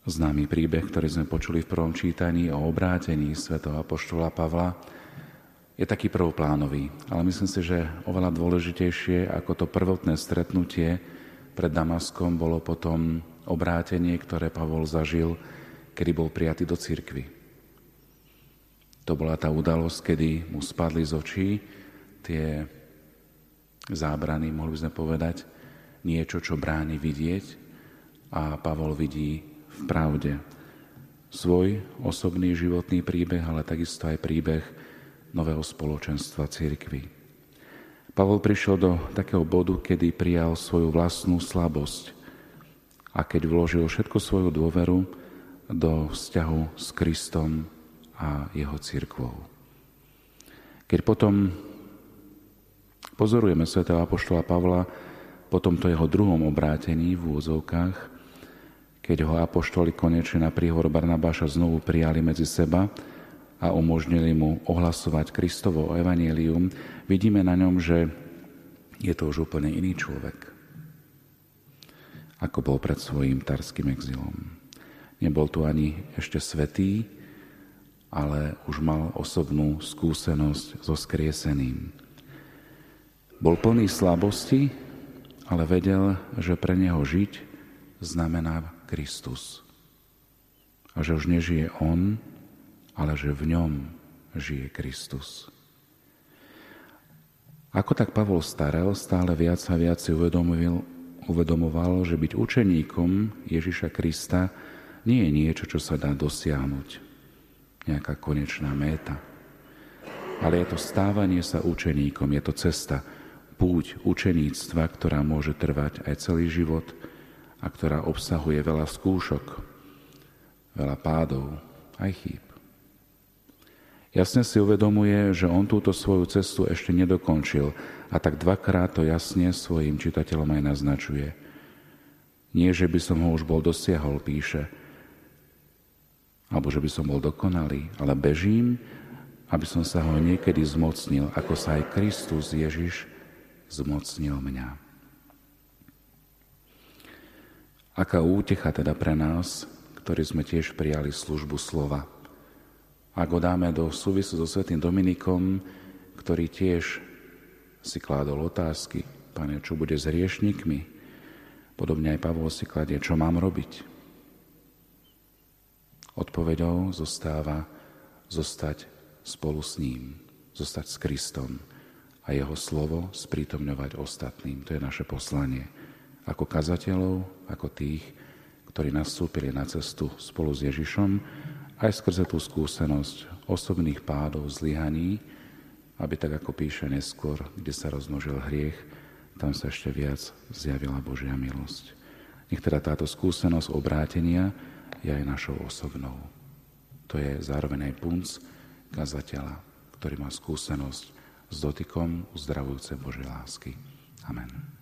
Známy príbeh, ktorý sme počuli v prvom čítaní o obrátení svätého apoštola Pavla, je taký prvoplánový, ale myslím si, že oveľa dôležitejšie ako to prvotné stretnutie pred Damaskom bolo potom obrátenie, ktoré Pavol zažil, kedy bol prijatý do cirkvy. To bola tá udalosť, kedy mu spadli z očí tie zábrany, mohli by sme povedať, niečo, čo bráni vidieť a Pavol vidí v pravde svoj osobný životný príbeh, ale takisto aj príbeh nového spoločenstva církvy. Pavol prišiel do takého bodu, kedy prijal svoju vlastnú slabosť a keď vložil všetku svoju dôveru do vzťahu s Kristom a jeho církvou. Keď potom pozorujeme svätého Apoštola Pavla po tomto jeho druhom obrátení v úzovkách, keď ho apoštoli konečne na príhor Barnabáša znovu prijali medzi seba a umožnili mu ohlasovať Kristovo evanielium, vidíme na ňom, že je to už úplne iný človek, ako bol pred svojím tarským exilom. Nebol tu ani ešte svetý, ale už mal osobnú skúsenosť so skrieseným. Bol plný slabosti, ale vedel, že pre neho žiť znamená Kristus. A že už nežije on, ale že v ňom žije Kristus. Ako tak Pavol starel, stále viac a viac si uvedomoval, uvedomoval, že byť učeníkom Ježiša Krista nie je niečo, čo sa dá dosiahnuť, nejaká konečná méta. Ale je to stávanie sa učeníkom, je to cesta, púť učeníctva, ktorá môže trvať aj celý život – a ktorá obsahuje veľa skúšok, veľa pádov, aj chýb. Jasne si uvedomuje, že on túto svoju cestu ešte nedokončil a tak dvakrát to jasne svojim čitateľom aj naznačuje. Nie, že by som ho už bol dosiahol, píše, alebo že by som bol dokonalý, ale bežím, aby som sa ho niekedy zmocnil, ako sa aj Kristus Ježiš zmocnil mňa. Aká útecha teda pre nás, ktorí sme tiež prijali službu slova. Ak ho dáme do súvisu so svetým Dominikom, ktorý tiež si kládol otázky, Pane, čo bude s riešnikmi? Podobne aj Pavol si kladie, čo mám robiť? Odpovedou zostáva zostať spolu s ním, zostať s Kristom a jeho slovo sprítomňovať ostatným. To je naše poslanie ako kazateľov, ako tých, ktorí nastúpili na cestu spolu s Ježišom, aj skrze tú skúsenosť osobných pádov, zlyhaní, aby tak ako píše neskôr, kde sa rozmnožil hriech, tam sa ešte viac zjavila Božia milosť. Nech teda táto skúsenosť obrátenia je aj našou osobnou. To je zároveň aj punc kazateľa, ktorý má skúsenosť s dotykom uzdravujúcej Božej lásky. Amen.